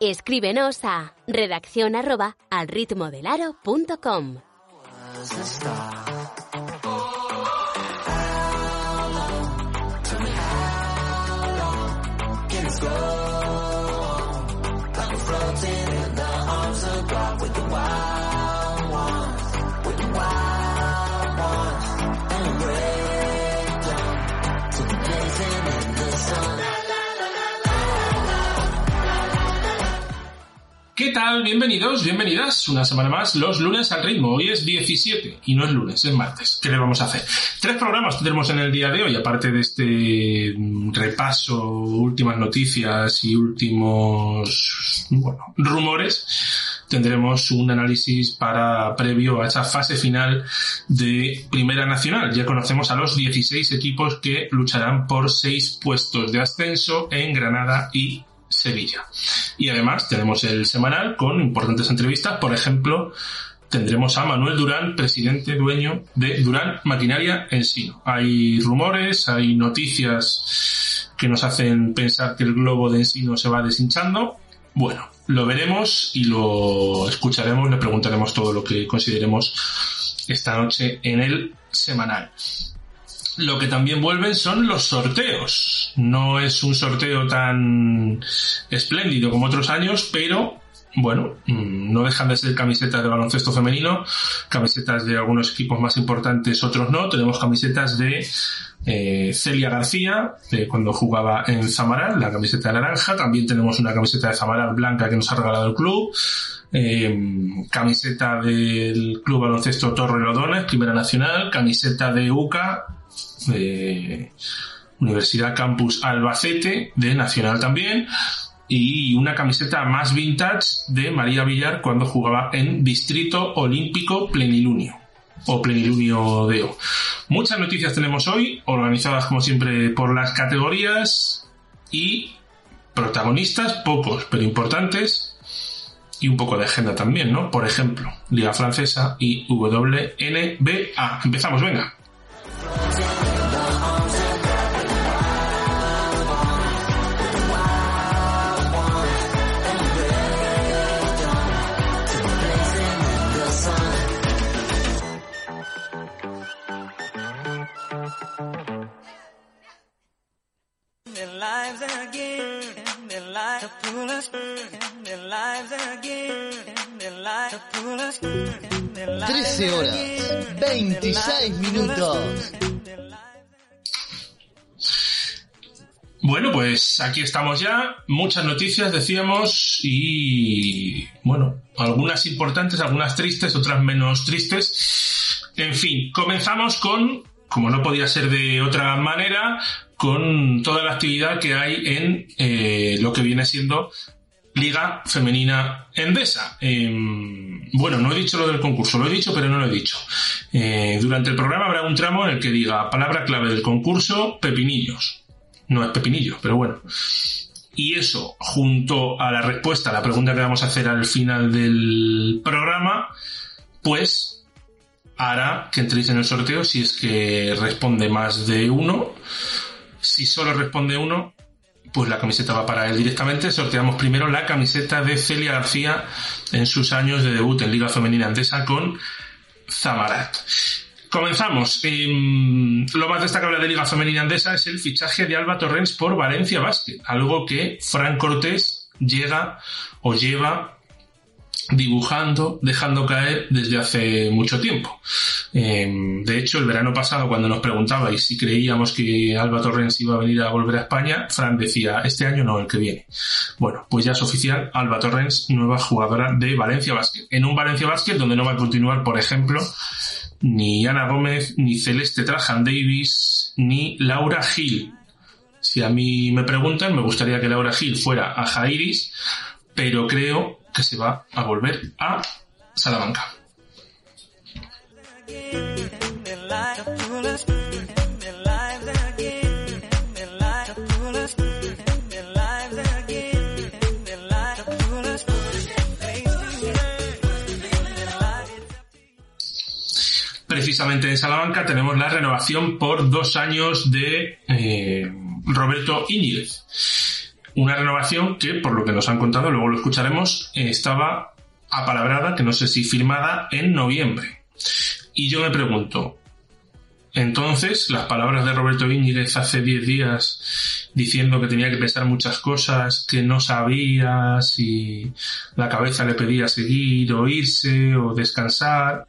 Escríbenos a redacción arroba al ritmo del aro.com. ¿Qué tal? Bienvenidos, bienvenidas una semana más, los lunes al ritmo. Hoy es 17 y no es lunes, es martes. ¿Qué le vamos a hacer? Tres programas tendremos en el día de hoy, aparte de este mm, repaso, últimas noticias y últimos rumores. Tendremos un análisis para previo a esa fase final de Primera Nacional. Ya conocemos a los 16 equipos que lucharán por seis puestos de ascenso en Granada y Sevilla. Y además tenemos el semanal con importantes entrevistas, por ejemplo, tendremos a Manuel Durán, presidente dueño de Durán Maquinaria Ensino. Hay rumores, hay noticias que nos hacen pensar que el globo de Ensino se va deshinchando. Bueno, lo veremos y lo escucharemos, le preguntaremos todo lo que consideremos esta noche en el semanal. Lo que también vuelven son los sorteos. No es un sorteo tan espléndido como otros años, pero bueno, mm, no dejan de ser camisetas de baloncesto femenino, camisetas de algunos equipos más importantes, otros no. Tenemos camisetas de eh, Celia García, de cuando jugaba en Zamaral, la camiseta naranja. También tenemos una camiseta de Zamaral blanca que nos ha regalado el club. Eh, camiseta del Club Baloncesto Torre Lodones, Primera Nacional. Camiseta de UCA, de Universidad Campus Albacete, de Nacional también, y una camiseta más vintage de María Villar cuando jugaba en Distrito Olímpico Plenilunio o Plenilunio Deo. Muchas noticias tenemos hoy, organizadas como siempre por las categorías y protagonistas, pocos pero importantes, y un poco de agenda también, ¿no? Por ejemplo, Liga Francesa y WNBA. Empezamos, venga. Trece horas, 26 minutos. Bueno, pues aquí estamos ya. Muchas noticias, decíamos, y bueno, algunas importantes, algunas tristes, otras menos tristes. En fin, comenzamos con, como no podía ser de otra manera, con toda la actividad que hay en eh, lo que viene siendo Liga Femenina Endesa. Em, bueno, no he dicho lo del concurso, lo he dicho, pero no lo he dicho. Eh, durante el programa habrá un tramo en el que diga palabra clave del concurso, pepinillos. No es pepinillos, pero bueno. Y eso, junto a la respuesta a la pregunta que vamos a hacer al final del programa, pues hará que entréis en el sorteo si es que responde más de uno. Si solo responde uno, pues la camiseta va para él directamente. Sorteamos primero la camiseta de Celia García en sus años de debut en Liga Femenina Andesa con Zamarat. Comenzamos. Em, lo más destacable de Liga Femenina Andesa es el fichaje de Alba Torrens por Valencia Basket, algo que Fran Cortés llega o lleva dibujando, dejando caer desde hace mucho tiempo. Em, de hecho, el verano pasado, cuando nos preguntabais si creíamos que Alba Torrens iba a venir a volver a España, Fran decía, este año no, el que viene. Bueno, pues ya es oficial, Alba Torrens, nueva jugadora de Valencia Basket. En un Valencia Basket donde no va a continuar, por ejemplo, ni Ana Gómez, ni Celeste Trajan Davis, ni Laura Gil. Si a mí me preguntan, me gustaría que Laura Gil fuera a Jairis, pero creo que se va a volver a Salamanca. precisamente en Salamanca tenemos la renovación por dos años de eh, Roberto Íñiguez. Una renovación que, por lo que nos han contado, luego lo escucharemos, estaba apalabrada, que no sé si firmada, en noviembre. Y yo me pregunto, entonces, las palabras de Roberto Íñiguez hace 10 días diciendo que tenía que pensar muchas cosas, que no sabía si la cabeza le pedía seguir o irse o descansar.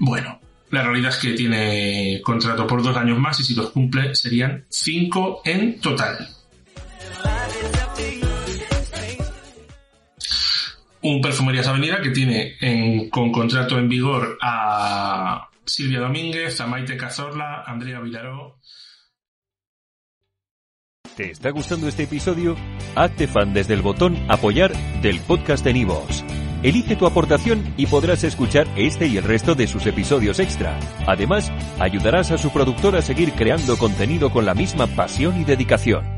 Bueno, la realidad es que tiene contrato por dos años más y si los cumple serían cinco en total. Un Perfumerías Avenida que tiene con contrato en vigor a Silvia Domínguez, a Maite Cazorla, Andrea Vilaró. ¿Te está gustando este episodio? Hazte fan desde el botón Apoyar del podcast de Nivos. Elige tu aportación y podrás escuchar este y el resto de sus episodios extra. Además, ayudarás a su productor a seguir creando contenido con la misma pasión y dedicación.